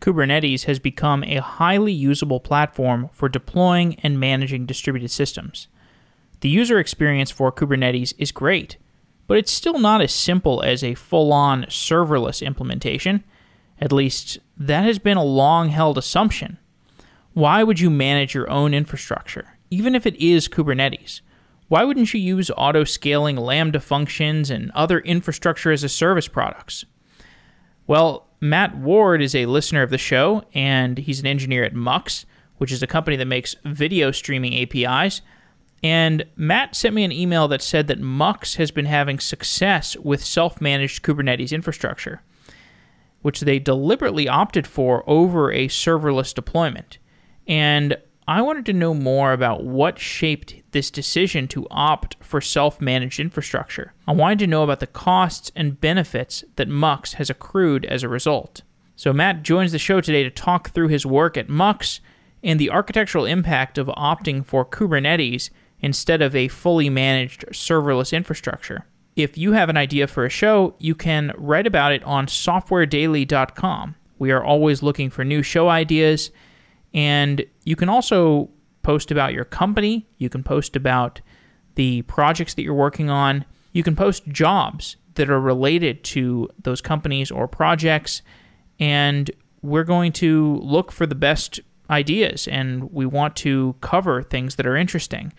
Kubernetes has become a highly usable platform for deploying and managing distributed systems. The user experience for Kubernetes is great, but it's still not as simple as a full on serverless implementation. At least, that has been a long held assumption. Why would you manage your own infrastructure, even if it is Kubernetes? Why wouldn't you use auto scaling Lambda functions and other infrastructure as a service products? Well, Matt Ward is a listener of the show, and he's an engineer at Mux, which is a company that makes video streaming APIs. And Matt sent me an email that said that Mux has been having success with self managed Kubernetes infrastructure, which they deliberately opted for over a serverless deployment. And I wanted to know more about what shaped this decision to opt for self managed infrastructure. I wanted to know about the costs and benefits that Mux has accrued as a result. So, Matt joins the show today to talk through his work at Mux and the architectural impact of opting for Kubernetes instead of a fully managed serverless infrastructure. If you have an idea for a show, you can write about it on softwaredaily.com. We are always looking for new show ideas, and you can also post about your company, you can post about the projects that you're working on, you can post jobs that are related to those companies or projects, and we're going to look for the best ideas and we want to cover things that are interesting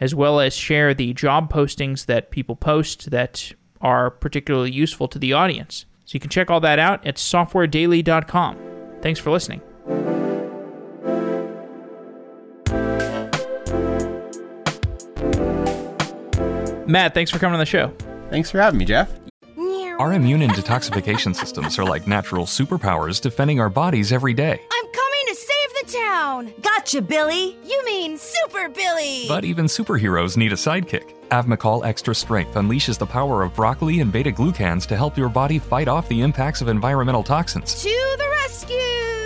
as well as share the job postings that people post that are particularly useful to the audience. So you can check all that out at softwaredaily.com. Thanks for listening. Matt, thanks for coming on the show. Thanks for having me, Jeff. Our immune and detoxification systems are like natural superpowers defending our bodies every day. I'm coming to save the town! Gotcha, Billy! You mean Super Billy! But even superheroes need a sidekick. Avmacol Extra Strength unleashes the power of broccoli and beta glucans to help your body fight off the impacts of environmental toxins. To the rescue!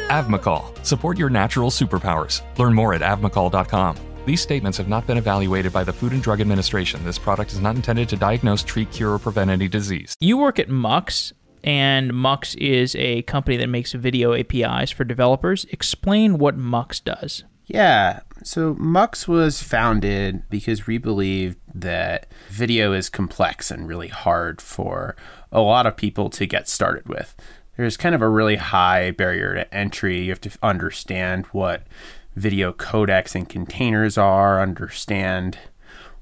Avmacol. Support your natural superpowers. Learn more at avmacol.com. These statements have not been evaluated by the Food and Drug Administration. This product is not intended to diagnose, treat, cure, or prevent any disease. You work at Mux, and Mux is a company that makes video APIs for developers. Explain what Mux does. Yeah. So Mux was founded because we believed that video is complex and really hard for a lot of people to get started with. There's kind of a really high barrier to entry. You have to understand what video codecs and containers are, understand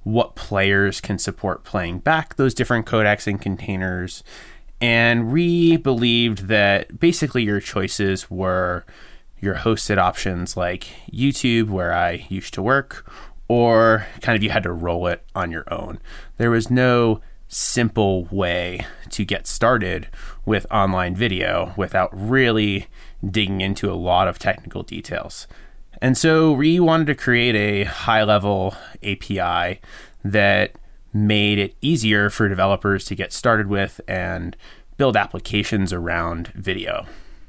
what players can support playing back those different codecs and containers. And we believed that basically your choices were your hosted options like YouTube, where I used to work, or kind of you had to roll it on your own. There was no simple way to get started with online video without really digging into a lot of technical details. And so we wanted to create a high level API that made it easier for developers to get started with and build applications around video.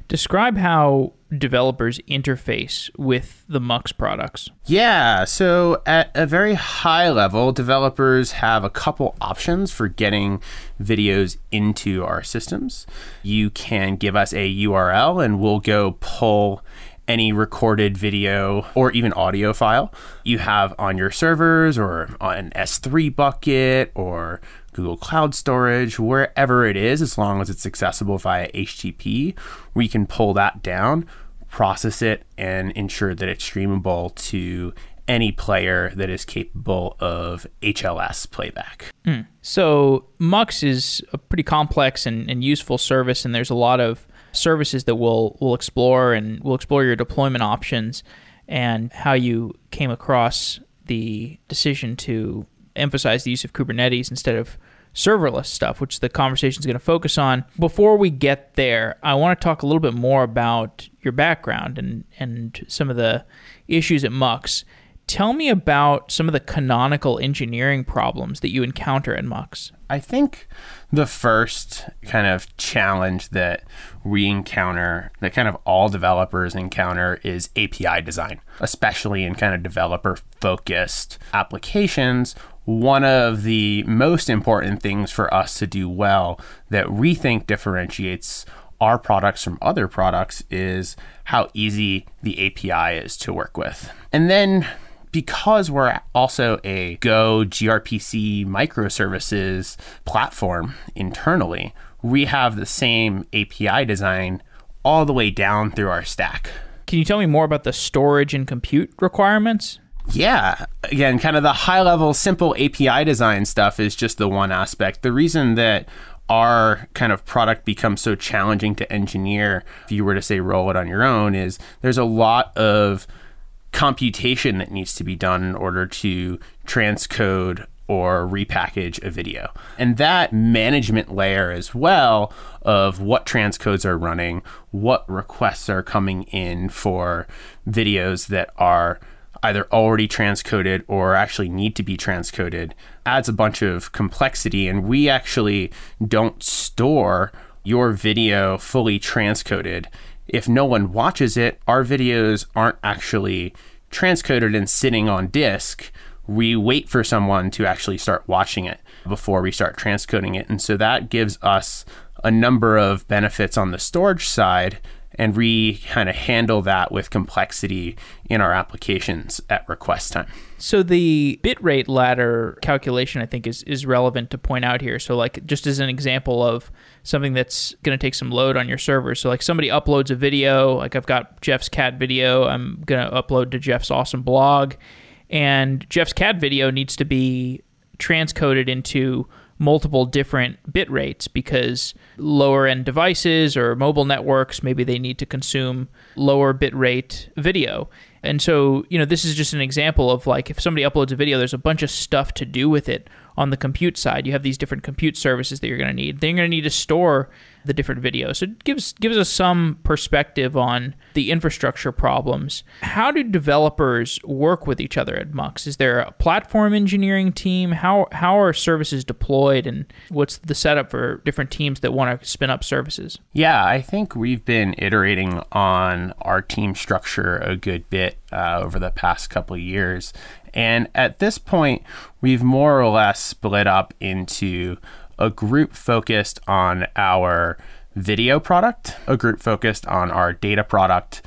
Describe how developers interface with the Mux products. Yeah, so at a very high level, developers have a couple options for getting videos into our systems. You can give us a URL and we'll go pull any recorded video or even audio file you have on your servers or on an S3 bucket or Google Cloud Storage, wherever it is, as long as it's accessible via HTTP, we can pull that down, process it, and ensure that it's streamable to any player that is capable of HLS playback. Mm. So, Mux is a pretty complex and, and useful service, and there's a lot of services that we'll we'll explore and we'll explore your deployment options and how you came across the decision to emphasize the use of Kubernetes instead of serverless stuff, which the conversation is going to focus on. Before we get there, I want to talk a little bit more about your background and and some of the issues at Mux. Tell me about some of the canonical engineering problems that you encounter in Mux. I think the first kind of challenge that we encounter, that kind of all developers encounter, is API design, especially in kind of developer focused applications. One of the most important things for us to do well that we think differentiates our products from other products is how easy the API is to work with. And then because we're also a Go gRPC microservices platform internally, we have the same API design all the way down through our stack. Can you tell me more about the storage and compute requirements? Yeah. Again, kind of the high level, simple API design stuff is just the one aspect. The reason that our kind of product becomes so challenging to engineer, if you were to say roll it on your own, is there's a lot of computation that needs to be done in order to transcode or repackage a video. And that management layer as well of what transcodes are running, what requests are coming in for videos that are either already transcoded or actually need to be transcoded adds a bunch of complexity. And we actually don't store your video fully transcoded if no one watches it, our videos aren't actually transcoded and sitting on disk. We wait for someone to actually start watching it before we start transcoding it. And so that gives us a number of benefits on the storage side and re kind of handle that with complexity in our applications at request time. So the bitrate ladder calculation I think is is relevant to point out here. So like just as an example of something that's going to take some load on your server. So like somebody uploads a video, like I've got Jeff's cat video, I'm going to upload to Jeff's awesome blog and Jeff's cat video needs to be transcoded into multiple different bit rates because lower end devices or mobile networks maybe they need to consume lower bit rate video. And so you know this is just an example of like if somebody uploads a video there's a bunch of stuff to do with it on the compute side you have these different compute services that you're going to need then you're going to need to store the different videos. So it gives gives us some perspective on the infrastructure problems. How do developers work with each other at Mux? Is there a platform engineering team? How how are services deployed and what's the setup for different teams that want to spin up services? Yeah, I think we've been iterating on our team structure a good bit uh, over the past couple of years. And at this point, we've more or less split up into a group focused on our video product, a group focused on our data product,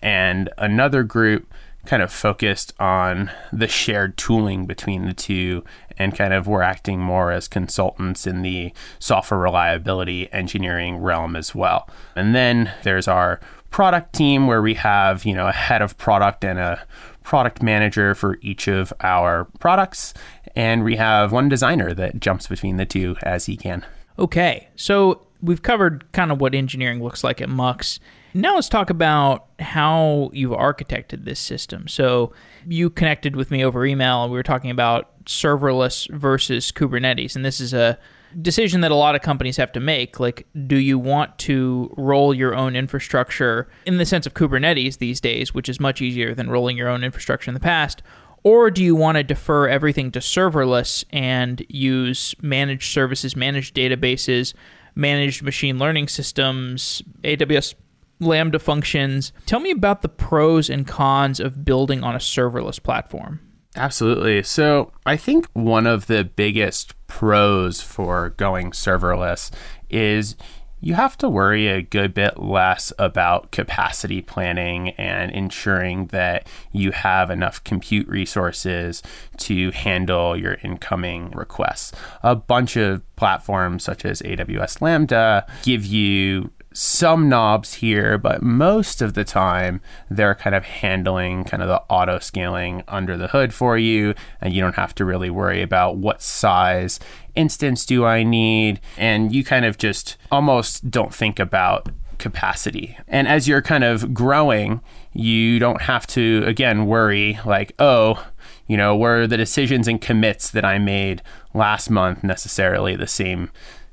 and another group kind of focused on the shared tooling between the two and kind of we're acting more as consultants in the software reliability engineering realm as well. And then there's our product team where we have, you know, a head of product and a product manager for each of our products and we have one designer that jumps between the two as he can. Okay, so we've covered kind of what engineering looks like at Mux. Now let's talk about how you've architected this system. So you connected with me over email, and we were talking about serverless versus Kubernetes, and this is a decision that a lot of companies have to make. Like, do you want to roll your own infrastructure in the sense of Kubernetes these days, which is much easier than rolling your own infrastructure in the past? Or do you want to defer everything to serverless and use managed services, managed databases, managed machine learning systems, AWS Lambda functions? Tell me about the pros and cons of building on a serverless platform. Absolutely. So, I think one of the biggest pros for going serverless is you have to worry a good bit less about capacity planning and ensuring that you have enough compute resources to handle your incoming requests. A bunch of platforms such as AWS Lambda give you some knobs here, but most of the time they're kind of handling kind of the auto scaling under the hood for you, and you don't have to really worry about what size instance do I need, and you kind of just almost don't think about capacity. And as you're kind of growing, you don't have to again worry like, oh, you know, were the decisions and commits that I made last month necessarily the same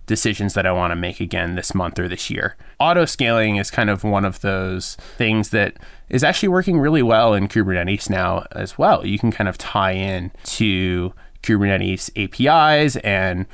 decisions that I want to make again this month or this year. Auto scaling is kind of one of those things that is actually working really well in Kubernetes now as well. You can kind of tie in to Kubernetes APIs and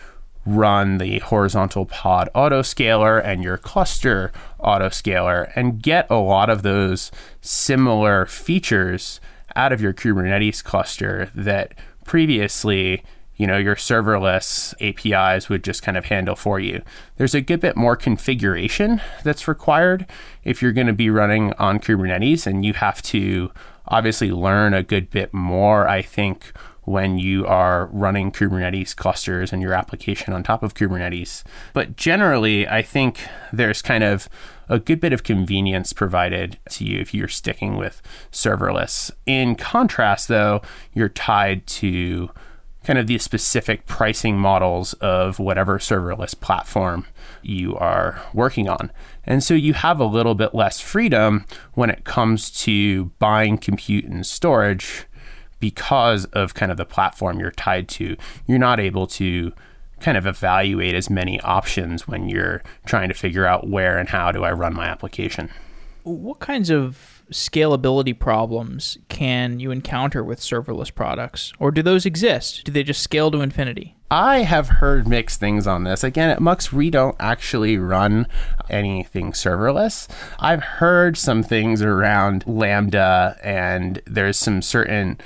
run the horizontal pod autoscaler and your cluster autoscaler and get a lot of those similar features out of your Kubernetes cluster that previously you know, your serverless APIs would just kind of handle for you. There's a good bit more configuration that's required if you're going to be running on Kubernetes, and you have to obviously learn a good bit more, I think, when you are running Kubernetes clusters and your application on top of Kubernetes. But generally, I think there's kind of a good bit of convenience provided to you if you're sticking with serverless. In contrast, though, you're tied to kind of the specific pricing models of whatever serverless platform you are working on. And so you have a little bit less freedom when it comes to buying compute and storage because of kind of the platform you're tied to. You're not able to kind of evaluate as many options when you're trying to figure out where and how do I run my application. What kinds of scalability problems can you encounter with serverless products? Or do those exist? Do they just scale to infinity? I have heard mixed things on this. Again, at Mux, we don't actually run anything serverless. I've heard some things around Lambda, and there's some certain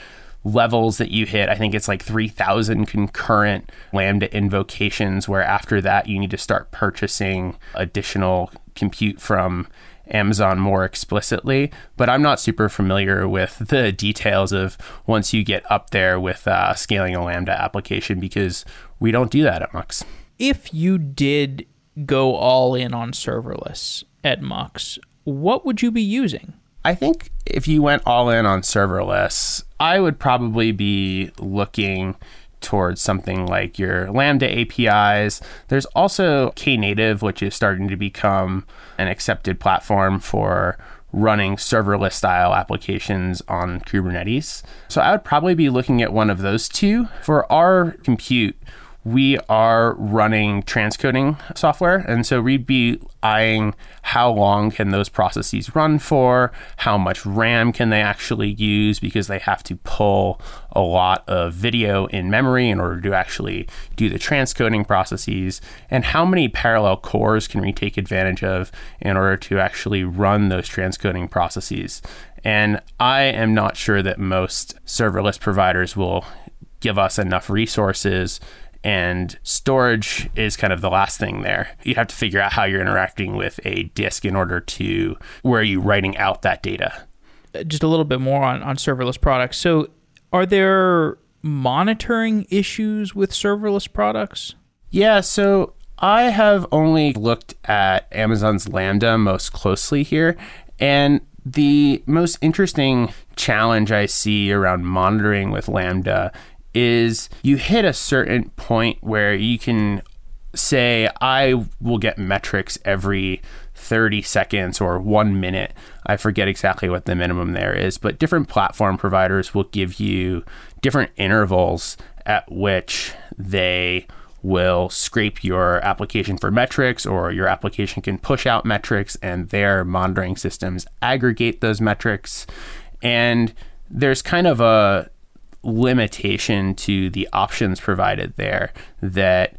levels that you hit. I think it's like 3,000 concurrent Lambda invocations, where after that, you need to start purchasing additional compute from Amazon more explicitly. But I'm not super familiar with the details of once you get up there with uh, scaling a Lambda application because we don't do that at Mux. If you did go all in on serverless at Mux, what would you be using? I think if you went all in on serverless, I would probably be looking towards something like your Lambda APIs. There's also Knative, which is starting to become an accepted platform for running serverless style applications on Kubernetes. So I would probably be looking at one of those two. For our compute, we are running transcoding software. And so we'd be eyeing how long can those processes run for, how much RAM can they actually use because they have to pull a lot of video in memory in order to actually do the transcoding processes, and how many parallel cores can we take advantage of in order to actually run those transcoding processes. And I am not sure that most serverless providers will give us enough resources and storage is kind of the last thing there. You have to figure out how you're interacting with a disk in order to where are you writing out that data. Uh, just a little bit more on, on serverless products. So, are there monitoring issues with serverless products? Yeah, so I have only looked at Amazon's Lambda most closely here. And the most interesting challenge I see around monitoring with Lambda is you hit a certain point where you can say, I will get metrics every 30 seconds or one minute. I forget exactly what the minimum there is, but different platform providers will give you different intervals at which they will scrape your application for metrics or your application can push out metrics and their monitoring systems aggregate those metrics. And there's kind of a limitation to the options provided there that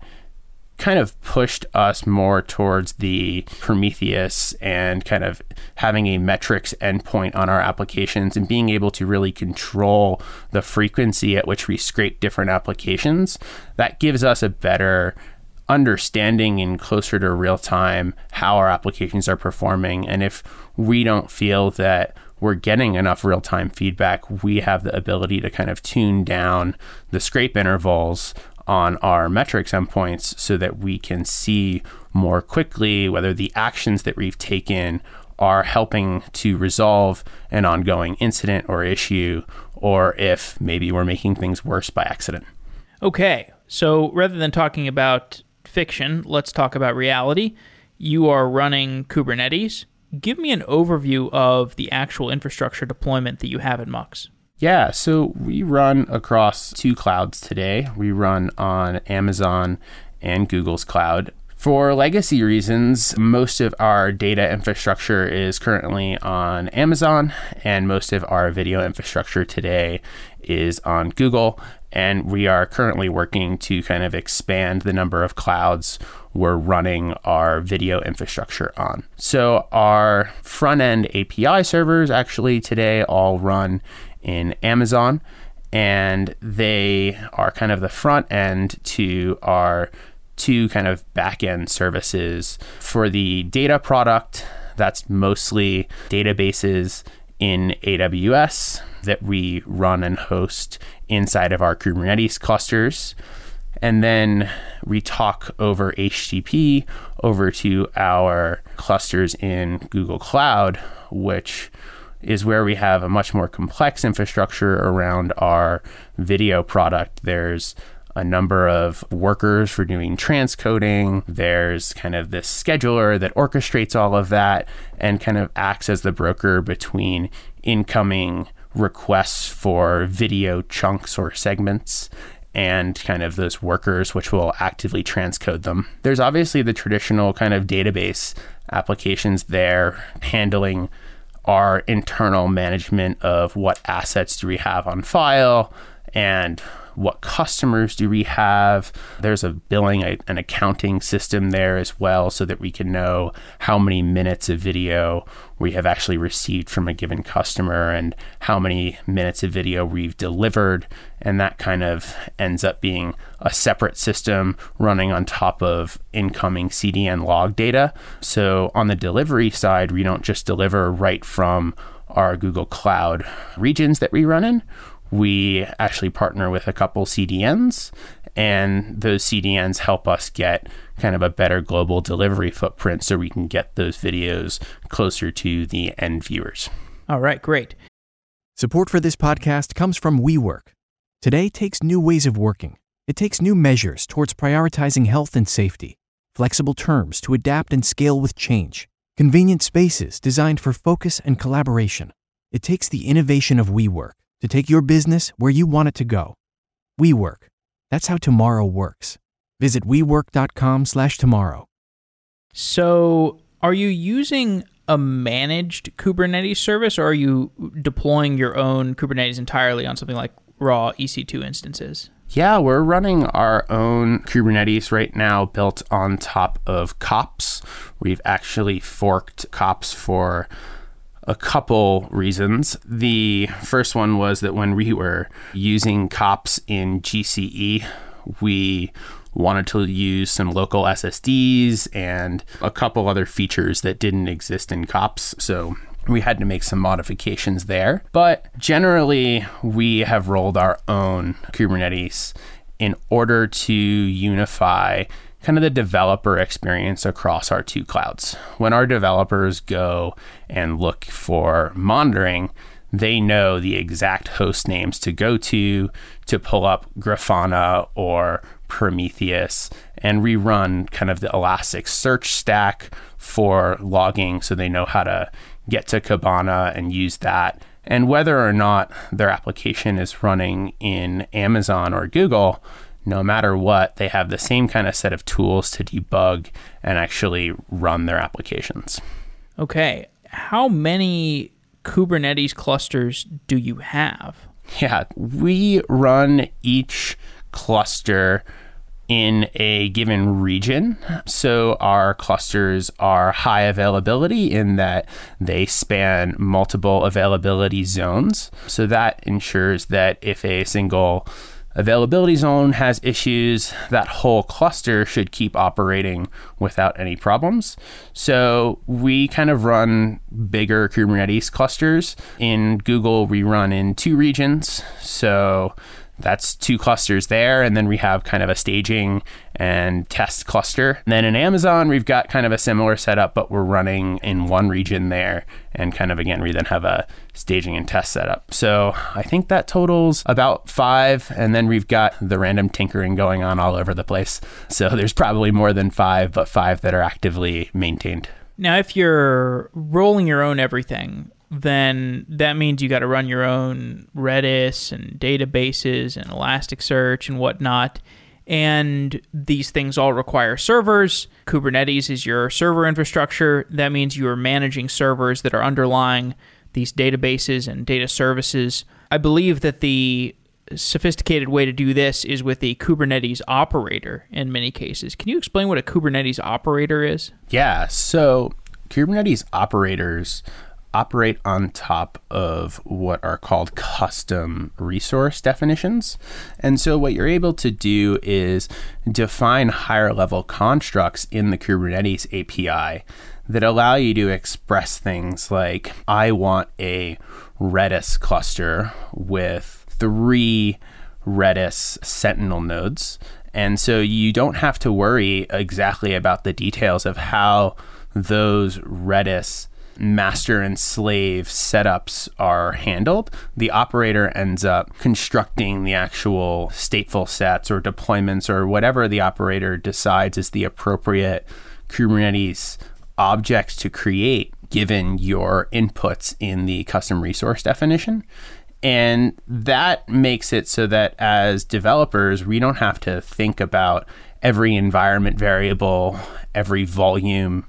kind of pushed us more towards the Prometheus and kind of having a metrics endpoint on our applications and being able to really control the frequency at which we scrape different applications. That gives us a better understanding and closer to real time how our applications are performing. And if we don't feel that we're getting enough real time feedback, we have the ability to kind of tune down the scrape intervals on our metrics endpoints so that we can see more quickly whether the actions that we've taken are helping to resolve an ongoing incident or issue, or if maybe we're making things worse by accident. Okay, so rather than talking about fiction, let's talk about reality. You are running Kubernetes give me an overview of the actual infrastructure deployment that you have in Mux. Yeah, so we run across two clouds today. We run on Amazon and Google's cloud. For legacy reasons, most of our data infrastructure is currently on Amazon, and most of our video infrastructure today is on Google. And we are currently working to kind of expand the number of clouds we're running our video infrastructure on. So our front end API servers actually today all run in Amazon. and they are kind of the front end to our two kind of back end services. For the data product, that's mostly databases in AWS that we run and host inside of our Kubernetes clusters. And then we talk over HTTP over to our clusters in Google Cloud, which is where we have a much more complex infrastructure around our video product. There's a number of workers for doing transcoding. There's kind of this scheduler that orchestrates all of that and kind of acts as the broker between incoming requests for video chunks or segments and kind of those workers which will actively transcode them. There's obviously the traditional kind of database applications there handling our internal management of what assets do we have on file and what customers do we have. There's a billing, an accounting system there as well, so that we can know how many minutes of video we have actually received from a given customer and how many minutes of video we've delivered. And that kind of ends up being a separate system running on top of incoming CDN log data. So on the delivery side, we don't just deliver right from our Google Cloud regions that we run in we actually partner with a couple CDNs, and those CDNs help us get kind of a better global delivery footprint so we can get those videos closer to the end viewers. All right, great. Support for this podcast comes from WeWork. Today takes new ways of working. It takes new measures towards prioritizing health and safety, flexible terms to adapt and scale with change, convenient spaces designed for focus and collaboration. It takes the innovation of WeWork to take your business where you want it to go. WeWork. That's how tomorrow works. Visit WeWork.com/tomorrow. So, are you using a managed Kubernetes service, or are you deploying your own Kubernetes entirely on something like raw EC2 instances? Yeah, we're running our own Kubernetes right now built on top of kops. We've actually forked kops for a couple reasons. The first one was that when we were using kops in GCE, we wanted to use some local SSDs and a couple other features that didn't exist in kops. So we had to make some modifications there. But generally, we have rolled our own Kubernetes in order to unify kind of the developer experience across our two clouds. When our developers go and look for monitoring, they know the exact host names to go to to pull up Grafana or Prometheus and rerun kind of the Elasticsearch stack for logging so they know how to get to Kibana and use that. And whether or not their application is running in Amazon or Google, no matter what, they have the same kind of set of tools to debug and actually run their applications. Okay. How many Kubernetes clusters do you have? Yeah, we run each cluster in a given region. So our clusters are high availability in that they span multiple availability zones. So that ensures that if a single availability zone has issues, that whole cluster should keep operating without any problems. So we kind of run bigger Kubernetes clusters. In Google, we run in two regions. So that's two clusters there. And then we have kind of a staging and test cluster. And then in Amazon, we've got kind of a similar setup, but we're running in one region there. And kind of again, we then have a staging and test setup. So I think that totals about five. And then we've got the random tinkering going on all over the place. So there's probably more than five, but five that are actively maintained. Now, if you're rolling your own everything, then that means you got to run your own Redis and databases and Elasticsearch and whatnot. And these things all require servers. Kubernetes is your server infrastructure. That means you are managing servers that are underlying these databases and data services. I believe that the sophisticated way to do this is with a Kubernetes operator in many cases. Can you explain what a Kubernetes operator is? Yeah. So, Kubernetes operators operate on top of what are called custom resource definitions. And so, what you're able to do is define higher level constructs in the Kubernetes API that allow you to express things like I want a Redis cluster with three Redis Sentinel nodes. And so you don't have to worry exactly about the details of how those Redis master and slave setups are handled. The operator ends up constructing the actual stateful sets or deployments or whatever the operator decides is the appropriate Kubernetes objects to create given your inputs in the custom resource definition. And that makes it so that as developers, we don't have to think about every environment variable, every volume,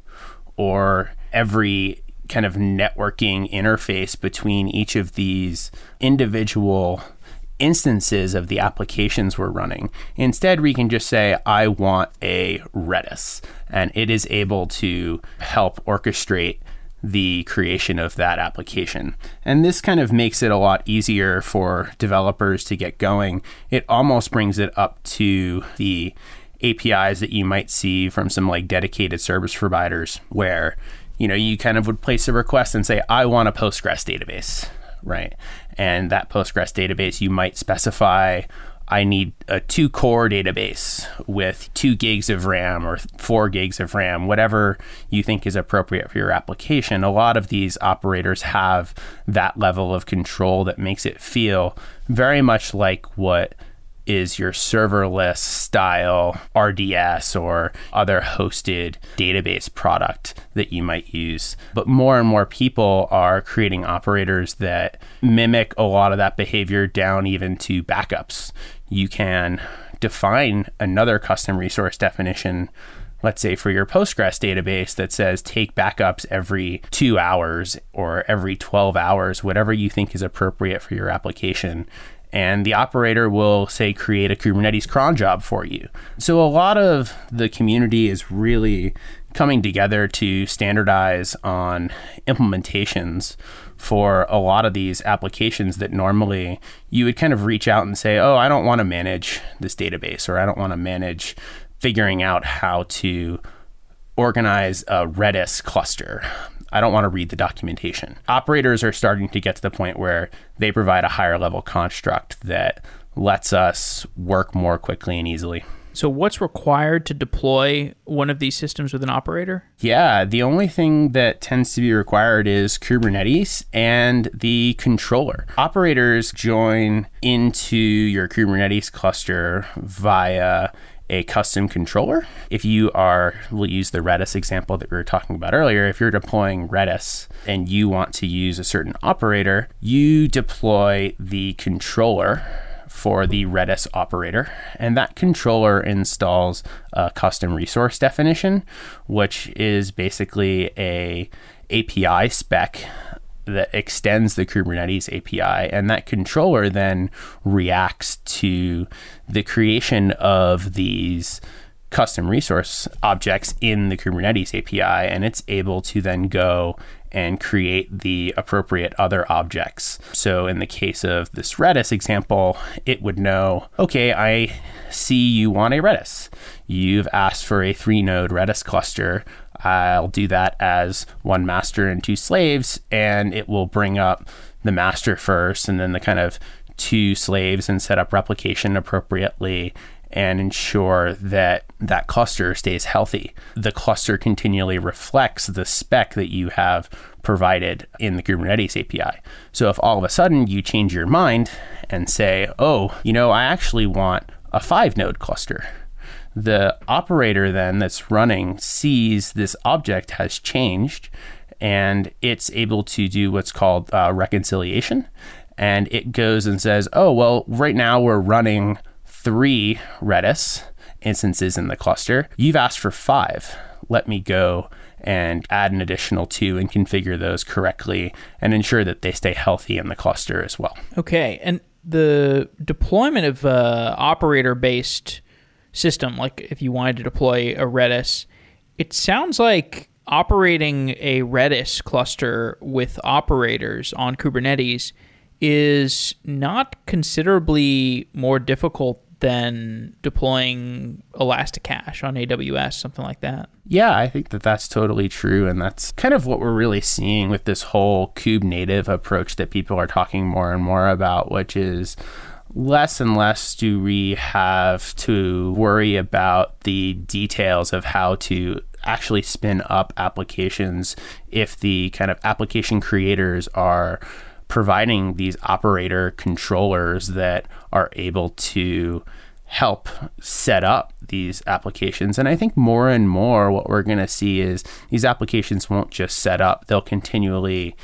or every kind of networking interface between each of these individual instances of the applications we're running. Instead, we can just say, I want a Redis, and it is able to help orchestrate the creation of that application. And this kind of makes it a lot easier for developers to get going. It almost brings it up to the APIs that you might see from some like dedicated service providers where you know you kind of would place a request and say I want a Postgres database, right? And that Postgres database you might specify I need a two core database with two gigs of RAM or four gigs of RAM, whatever you think is appropriate for your application. A lot of these operators have that level of control that makes it feel very much like what is your serverless style RDS or other hosted database product that you might use. But more and more people are creating operators that mimic a lot of that behavior down even to backups you can define another custom resource definition let's say for your Postgres database that says take backups every two hours or every 12 hours, whatever you think is appropriate for your application. And the operator will say create a Kubernetes cron job for you. So a lot of the community is really coming together to standardize on implementations for a lot of these applications that normally you would kind of reach out and say, oh, I don't want to manage this database or I don't want to manage figuring out how to organize a Redis cluster. I don't want to read the documentation. Operators are starting to get to the point where they provide a higher level construct that lets us work more quickly and easily. So, what's required to deploy one of these systems with an operator? Yeah, the only thing that tends to be required is Kubernetes and the controller. Operators join into your Kubernetes cluster via a custom controller. If you are, we'll use the Redis example that we were talking about earlier. If you're deploying Redis and you want to use a certain operator, you deploy the controller for the Redis operator, and that controller installs a custom resource definition, which is basically a API spec that extends the Kubernetes API, and that controller then reacts to the creation of these custom resource objects in the Kubernetes API, and it's able to then go and create the appropriate other objects. So, in the case of this Redis example, it would know okay, I see you want a Redis. You've asked for a three node Redis cluster. I'll do that as one master and two slaves, and it will bring up the master first and then the kind of two slaves and set up replication appropriately and ensure that that cluster stays healthy. The cluster continually reflects the spec that you have provided in the Kubernetes API. So if all of a sudden you change your mind and say, oh, you know, I actually want a five node cluster, the operator then that's running sees this object has changed and it's able to do what's called uh, reconciliation. And it goes and says, oh, well, right now we're running three Redis instances in the cluster. You've asked for five. Let me go and add an additional two and configure those correctly and ensure that they stay healthy in the cluster as well. Okay. And the deployment of uh, operator based system, like if you wanted to deploy a Redis, it sounds like operating a Redis cluster with operators on Kubernetes is not considerably more difficult than deploying Elasticache on AWS, something like that. Yeah, I think that that's totally true. And that's kind of what we're really seeing with this whole Kube native approach that people are talking more and more about, which is less and less do we have to worry about the details of how to actually spin up applications if the kind of application creators are providing these operator controllers that are able to help set up these applications. And I think more and more what we're going to see is these applications won't just set up, they'll continually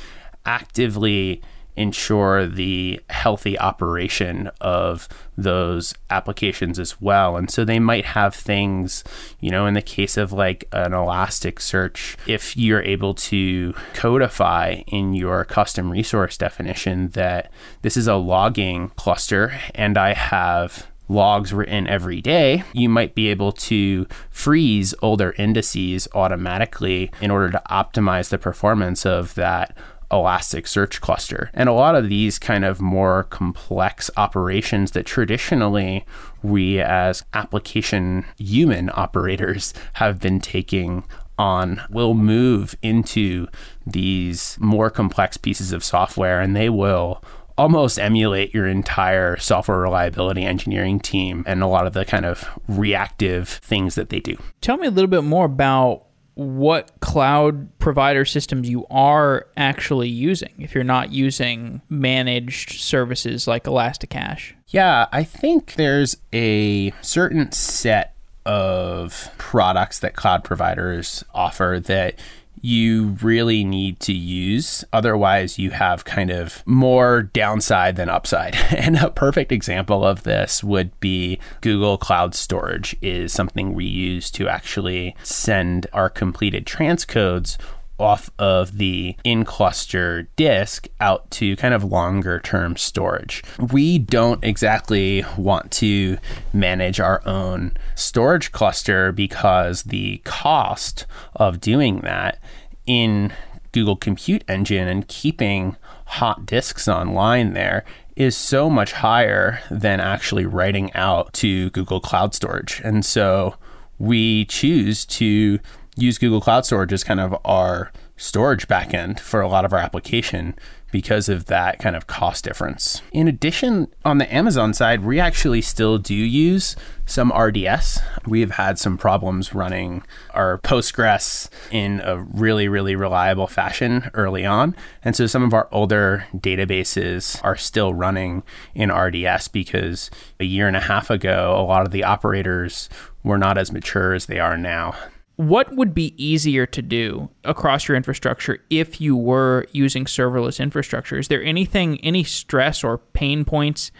actively ensure the healthy operation of those applications as well. And so they might have things, you know, in the case of like an Elasticsearch, if you're able to codify in your custom resource definition that this is a logging cluster and I have logs written every day, you might be able to freeze older indices automatically in order to optimize the performance of that Elasticsearch cluster. And a lot of these kind of more complex operations that traditionally we as application human operators have been taking on will move into these more complex pieces of software and they will almost emulate your entire software reliability engineering team and a lot of the kind of reactive things that they do. Tell me a little bit more about what cloud provider systems you are actually using if you're not using managed services like Elasticache. Yeah, I think there's a certain set of products that cloud providers offer that you really need to use. Otherwise, you have kind of more downside than upside. And a perfect example of this would be Google Cloud Storage is something we use to actually send our completed transcodes off of the in cluster disk out to kind of longer term storage. We don't exactly want to manage our own storage cluster because the cost of doing that in Google Compute Engine and keeping hot disks online there is so much higher than actually writing out to Google Cloud Storage. And so we choose to use Google Cloud Storage as kind of our storage backend for a lot of our application because of that kind of cost difference. In addition, on the Amazon side, we actually still do use some RDS. We have had some problems running our Postgres in a really, really reliable fashion early on. And so some of our older databases are still running in RDS because a year and a half ago, a lot of the operators were not as mature as they are now what would be easier to do across your infrastructure if you were using serverless infrastructure? Is there anything, any stress or pain points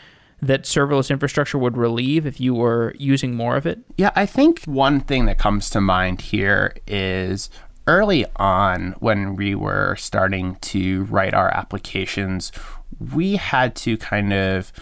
that serverless infrastructure would relieve if you were using more of it? Yeah, I think one thing that comes to mind here is early on when we were starting to write our applications, we had to kind of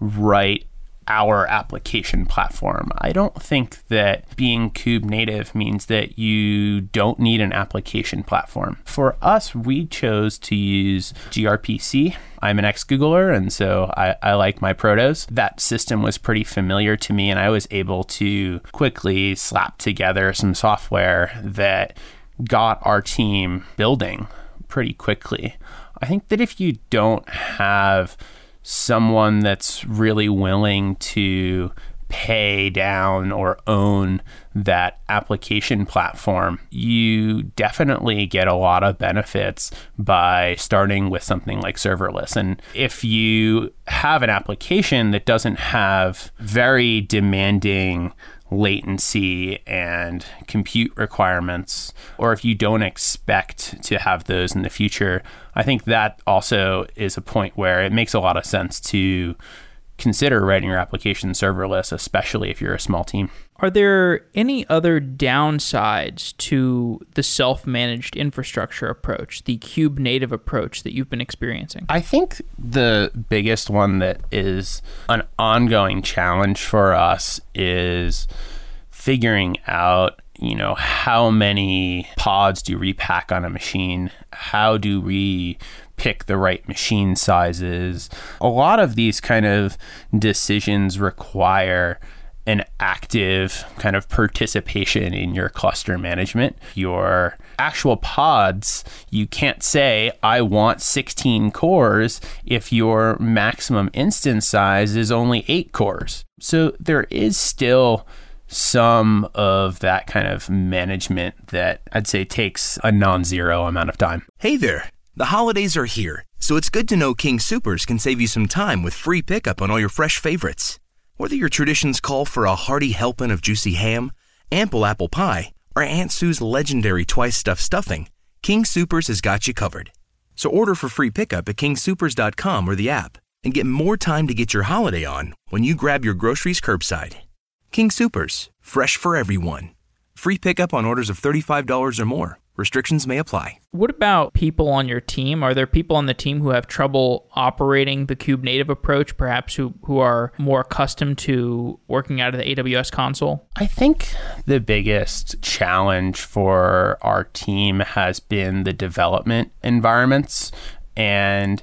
write our application platform. I don't think that being Kube native means that you don't need an application platform. For us, we chose to use gRPC. I'm an ex Googler, and so I, I like my protos. That system was pretty familiar to me, and I was able to quickly slap together some software that got our team building pretty quickly. I think that if you don't have someone that's really willing to pay down or own that application platform, you definitely get a lot of benefits by starting with something like serverless. And if you have an application that doesn't have very demanding latency and compute requirements, or if you don't expect to have those in the future, I think that also is a point where it makes a lot of sense to consider writing your application serverless, especially if you're a small team. Are there any other downsides to the self managed infrastructure approach, the Kube native approach that you've been experiencing? I think the biggest one that is an ongoing challenge for us is figuring out you know, how many pods do we pack on a machine? How do we pick the right machine sizes? A lot of these kind of decisions require an active kind of participation in your cluster management. Your actual pods, you can't say, I want 16 cores if your maximum instance size is only eight cores. So there is still some of that kind of management that I'd say takes a non zero amount of time. Hey there. The holidays are here, so it's good to know King Supers can save you some time with free pickup on all your fresh favorites. Whether your traditions call for a hearty helping of juicy ham, ample apple pie, or Aunt Sue's legendary twice stuffed stuffing, King Supers has got you covered. So order for free pickup at kingsupers.com or the app and get more time to get your holiday on when you grab your groceries curbside. King Supers, fresh for everyone. Free pickup on orders of $35 or more. Restrictions may apply. What about people on your team? Are there people on the team who have trouble operating the Kube native approach, perhaps who, who are more accustomed to working out of the AWS console? I think the biggest challenge for our team has been the development environments. And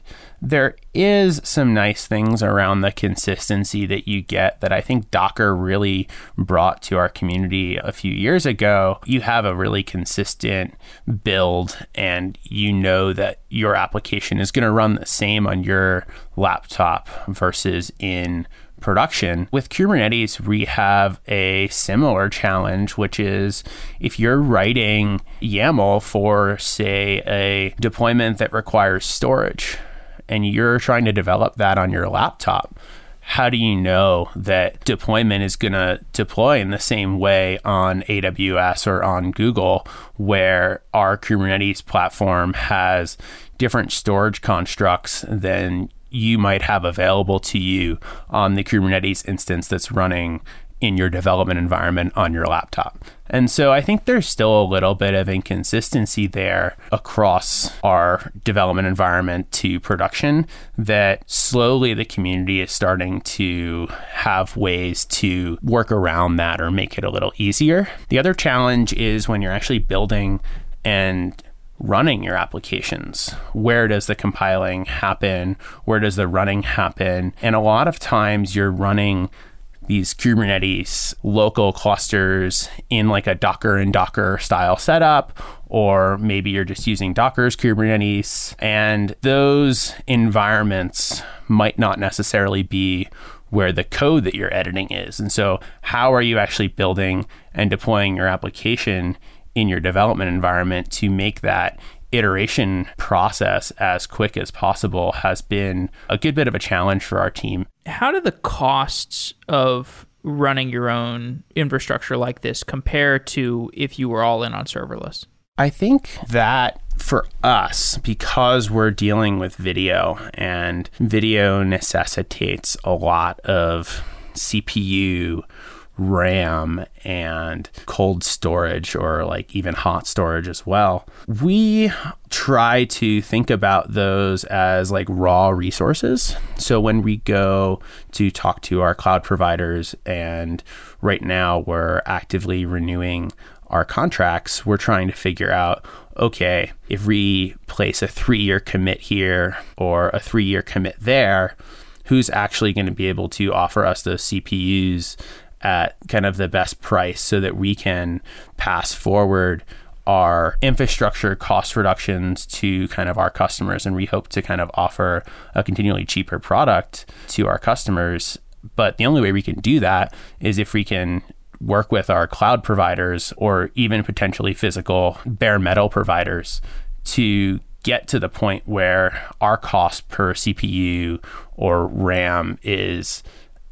there is some nice things around the consistency that you get that I think Docker really brought to our community a few years ago. You have a really consistent build, and you know that your application is going to run the same on your laptop versus in production. With Kubernetes, we have a similar challenge, which is if you're writing YAML for, say, a deployment that requires storage, and you're trying to develop that on your laptop, how do you know that deployment is going to deploy in the same way on AWS or on Google, where our Kubernetes platform has different storage constructs than you might have available to you on the Kubernetes instance that's running in your development environment on your laptop. And so I think there's still a little bit of inconsistency there across our development environment to production that slowly the community is starting to have ways to work around that or make it a little easier. The other challenge is when you're actually building and running your applications. Where does the compiling happen? Where does the running happen? And a lot of times you're running these Kubernetes local clusters in like a Docker and Docker style setup, or maybe you're just using Docker's Kubernetes. And those environments might not necessarily be where the code that you're editing is. And so, how are you actually building and deploying your application in your development environment to make that iteration process as quick as possible has been a good bit of a challenge for our team. How do the costs of running your own infrastructure like this compare to if you were all in on serverless? I think that for us, because we're dealing with video and video necessitates a lot of CPU RAM and cold storage or like even hot storage as well. We try to think about those as like raw resources. So when we go to talk to our cloud providers, and right now we're actively renewing our contracts, we're trying to figure out okay, if we place a three year commit here or a three year commit there, who's actually going to be able to offer us those CPUs at kind of the best price so that we can pass forward our infrastructure cost reductions to kind of our customers. And we hope to kind of offer a continually cheaper product to our customers. But the only way we can do that is if we can work with our cloud providers or even potentially physical bare metal providers to get to the point where our cost per CPU or RAM is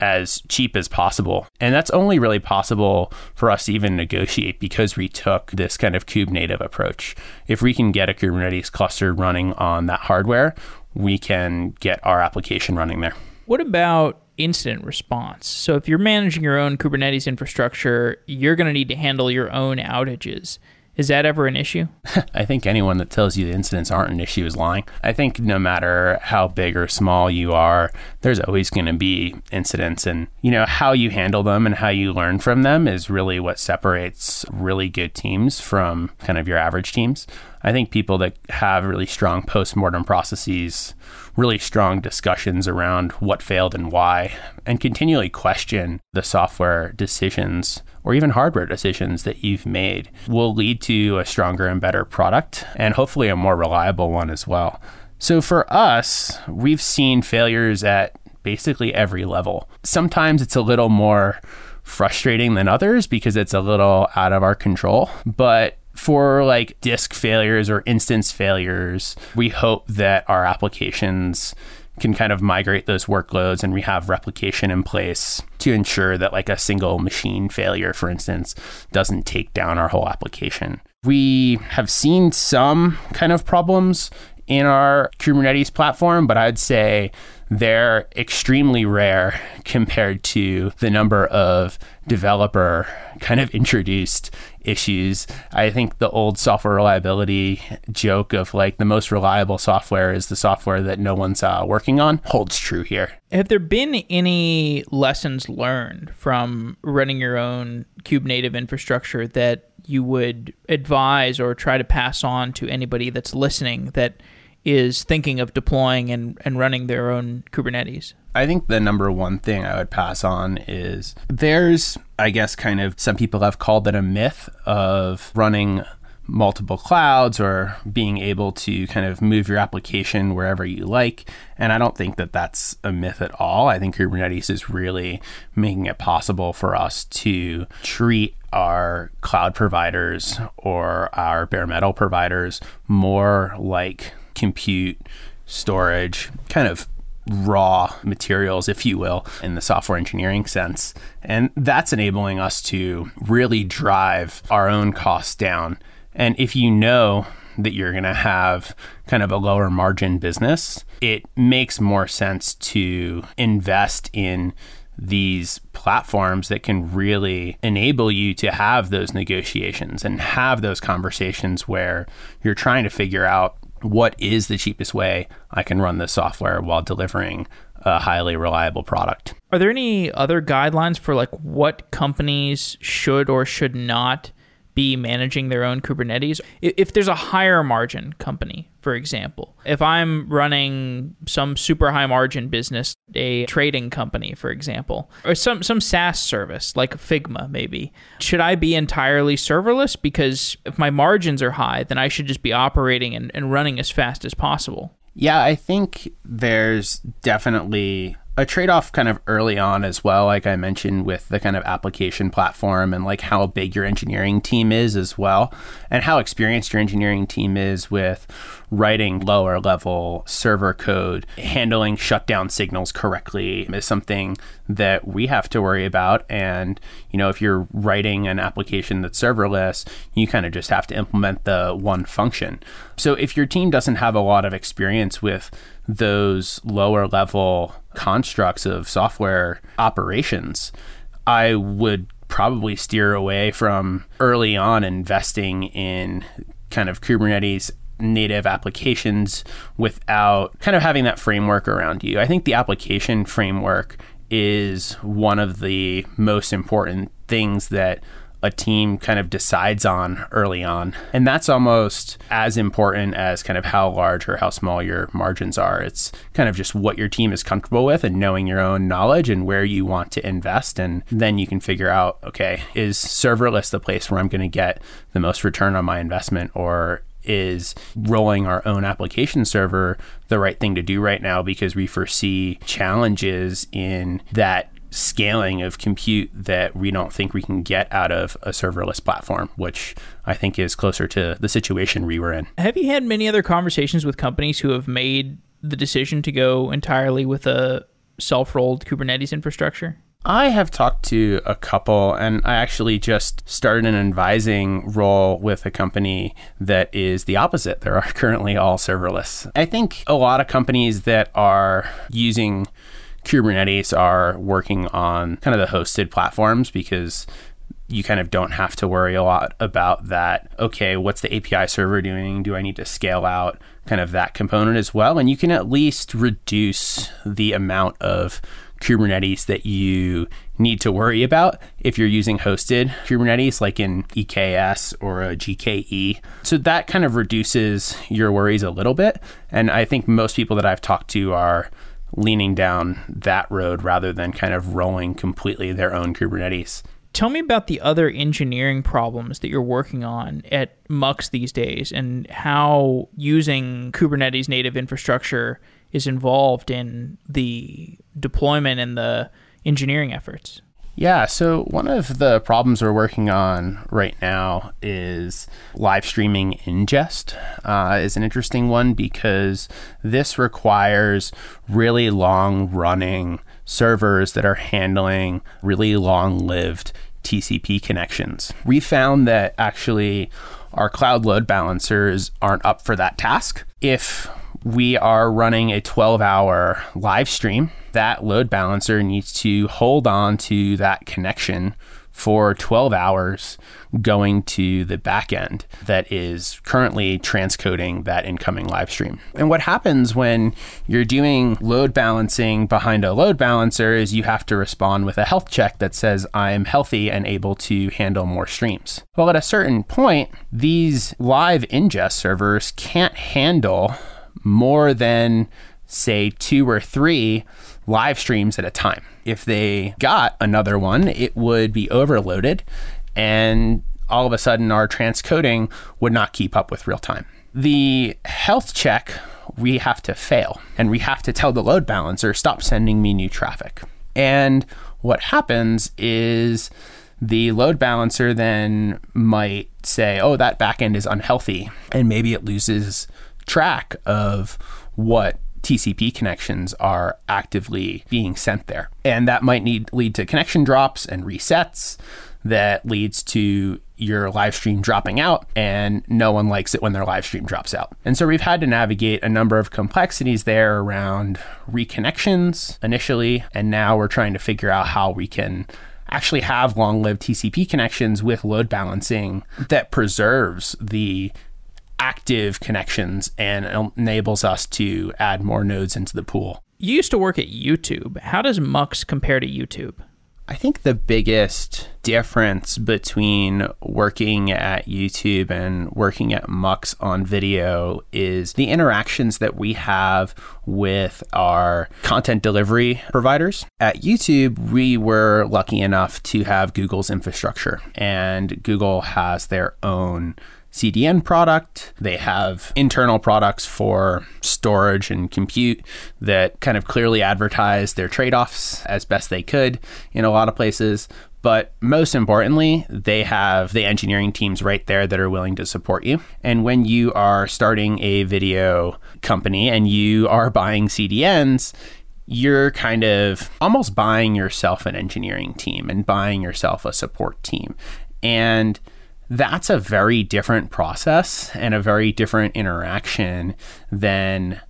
as cheap as possible. And that's only really possible for us to even negotiate because we took this kind of kube native approach. If we can get a Kubernetes cluster running on that hardware, we can get our application running there. What about incident response? So if you're managing your own Kubernetes infrastructure, you're going to need to handle your own outages. Is that ever an issue? I think anyone that tells you the incidents aren't an issue is lying. I think no matter how big or small you are, there's always going to be incidents. And, you know, how you handle them and how you learn from them is really what separates really good teams from kind of your average teams. I think people that have really strong post-mortem processes, really strong discussions around what failed and why, and continually question the software decisions or even hardware decisions that you've made will lead to a stronger and better product and hopefully a more reliable one as well. So for us, we've seen failures at basically every level. Sometimes it's a little more frustrating than others because it's a little out of our control, but for like disk failures or instance failures, we hope that our applications can kind of migrate those workloads and we have replication in place to ensure that like a single machine failure for instance doesn't take down our whole application. We have seen some kind of problems in our kubernetes platform but i'd say they're extremely rare compared to the number of developer kind of introduced issues. I think the old software reliability joke of like the most reliable software is the software that no one's uh, working on holds true here. Have there been any lessons learned from running your own Kube native infrastructure that you would advise or try to pass on to anybody that's listening that is thinking of deploying and, and running their own Kubernetes? I think the number one thing I would pass on is there's, I guess, kind of some people have called it a myth of running multiple clouds or being able to kind of move your application wherever you like. And I don't think that that's a myth at all. I think Kubernetes is really making it possible for us to treat our cloud providers or our bare metal providers more like compute, storage, kind of raw materials, if you will, in the software engineering sense. And that's enabling us to really drive our own costs down. And if you know that you're going to have kind of a lower margin business, it makes more sense to invest in these platforms that can really enable you to have those negotiations and have those conversations where you're trying to figure out what is the cheapest way I can run this software while delivering a highly reliable product. Are there any other guidelines for like what companies should or should not be managing their own Kubernetes. If there's a higher margin company, for example, if I'm running some super high margin business, a trading company, for example, or some, some SaaS service like Figma, maybe, should I be entirely serverless? Because if my margins are high, then I should just be operating and, and running as fast as possible. Yeah, I think there's definitely a trade off kind of early on as well, like I mentioned with the kind of application platform and like how big your engineering team is as well, and how experienced your engineering team is with writing lower level server code, handling shutdown signals correctly is something that we have to worry about. And, you know, if you're writing an application that's serverless, you kind of just have to implement the one function. So if your team doesn't have a lot of experience with those lower level constructs of software operations, I would probably steer away from early on investing in kind of Kubernetes native applications without kind of having that framework around you. I think the application framework is one of the most important things that a team kind of decides on early on. And that's almost as important as kind of how large or how small your margins are. It's kind of just what your team is comfortable with and knowing your own knowledge and where you want to invest. And then you can figure out okay, is serverless the place where I'm going to get the most return on my investment? Or is rolling our own application server the right thing to do right now because we foresee challenges in that scaling of compute that we don't think we can get out of a serverless platform, which I think is closer to the situation we were in. Have you had many other conversations with companies who have made the decision to go entirely with a self rolled Kubernetes infrastructure? I have talked to a couple, and I actually just started an advising role with a company that is the opposite. They are currently all serverless. I think a lot of companies that are using Kubernetes are working on kind of the hosted platforms because you kind of don't have to worry a lot about that. Okay, what's the API server doing? Do I need to scale out kind of that component as well? And you can at least reduce the amount of Kubernetes that you need to worry about if you're using hosted Kubernetes, like in EKS or a GKE. So that kind of reduces your worries a little bit. And I think most people that I've talked to are leaning down that road rather than kind of rolling completely their own Kubernetes. Tell me about the other engineering problems that you're working on at Mux these days and how using Kubernetes native infrastructure is involved in the deployment and the engineering efforts. Yeah, so one of the problems we're working on right now is live streaming ingest. Uh, is an interesting one because this requires really long running servers that are handling really long lived TCP connections. We found that actually our cloud load balancers aren't up for that task. If we are running a 12 hour live stream, that load balancer needs to hold on to that connection for 12 hours going to the backend that is currently transcoding that incoming live stream. And what happens when you're doing load balancing behind a load balancer is you have to respond with a health check that says, I'm healthy and able to handle more streams. Well, at a certain point, these live ingest servers can't handle more than, say, two or three live streams at a time. If they got another one, it would be overloaded and all of a sudden our transcoding would not keep up with real time. The health check we have to fail and we have to tell the load balancer stop sending me new traffic. And what happens is the load balancer then might say, oh, that backend is unhealthy. And maybe it loses track of what TCP connections are actively being sent there. And that might need lead to connection drops and resets that leads to your live stream dropping out and no one likes it when their live stream drops out. And so we've had to navigate a number of complexities there around reconnections initially and now we're trying to figure out how we can actually have long-lived TCP connections with load balancing that preserves the active connections and enables us to add more nodes into the pool. You used to work at YouTube. How does Mux compare to YouTube? I think the biggest difference between working at YouTube and working at Mux on video is the interactions that we have with our content delivery providers. At YouTube, we were lucky enough to have Google's infrastructure, and Google has their own CDN product. They have internal products for storage and compute that kind of clearly advertise their trade offs as best they could in a lot of places. But most importantly, they have the engineering teams right there that are willing to support you. And when you are starting a video company and you are buying CDNs, you're kind of almost buying yourself an engineering team and buying yourself a support team. And that's a very different process and a very different interaction than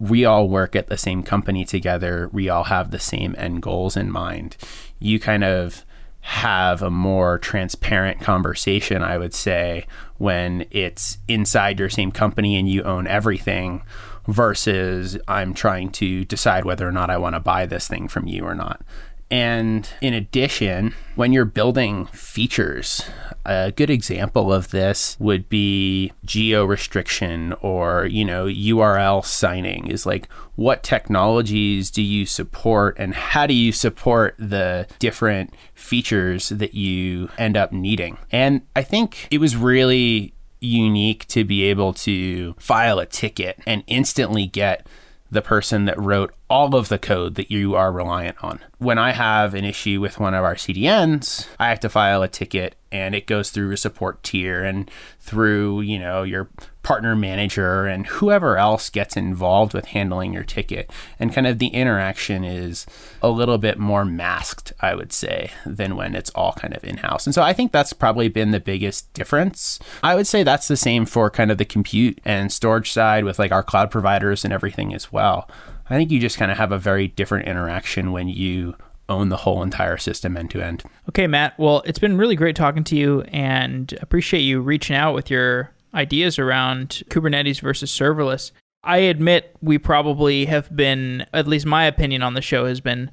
we all work at the same company together. We all have the same end goals in mind. You kind of have a more transparent conversation, I would say, when it's inside your same company and you own everything versus I'm trying to decide whether or not I want to buy this thing from you or not. And in addition, when you're building features, a good example of this would be geo restriction or, you know, URL signing is like what technologies do you support and how do you support the different features that you end up needing? And I think it was really unique to be able to file a ticket and instantly get the person that wrote all of the code that you are reliant on. When I have an issue with one of our CDNs, I have to file a ticket and it goes through a support tier and through, you know, your partner manager and whoever else gets involved with handling your ticket. And kind of the interaction is a little bit more masked, I would say, than when it's all kind of in-house. And so I think that's probably been the biggest difference. I would say that's the same for kind of the compute and storage side with like our cloud providers and everything as well. I think you just kind of have a very different interaction when you own the whole entire system end to end. Okay, Matt. Well, it's been really great talking to you and appreciate you reaching out with your ideas around Kubernetes versus serverless. I admit we probably have been, at least my opinion on the show has been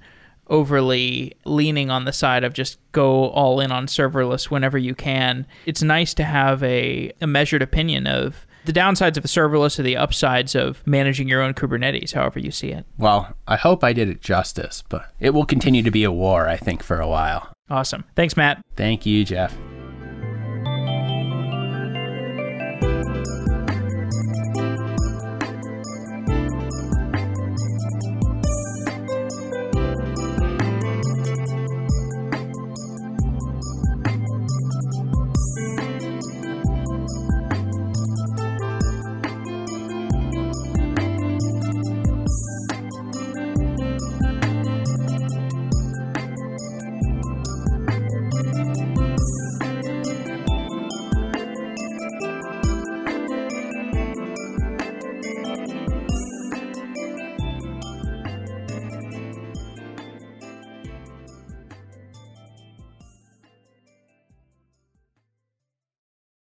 overly leaning on the side of just go all in on serverless whenever you can. It's nice to have a, a measured opinion of the downsides of serverless or the upsides of managing your own Kubernetes, however you see it. Well, I hope I did it justice, but it will continue to be a war, I think, for a while. Awesome. Thanks, Matt. Thank you, Jeff.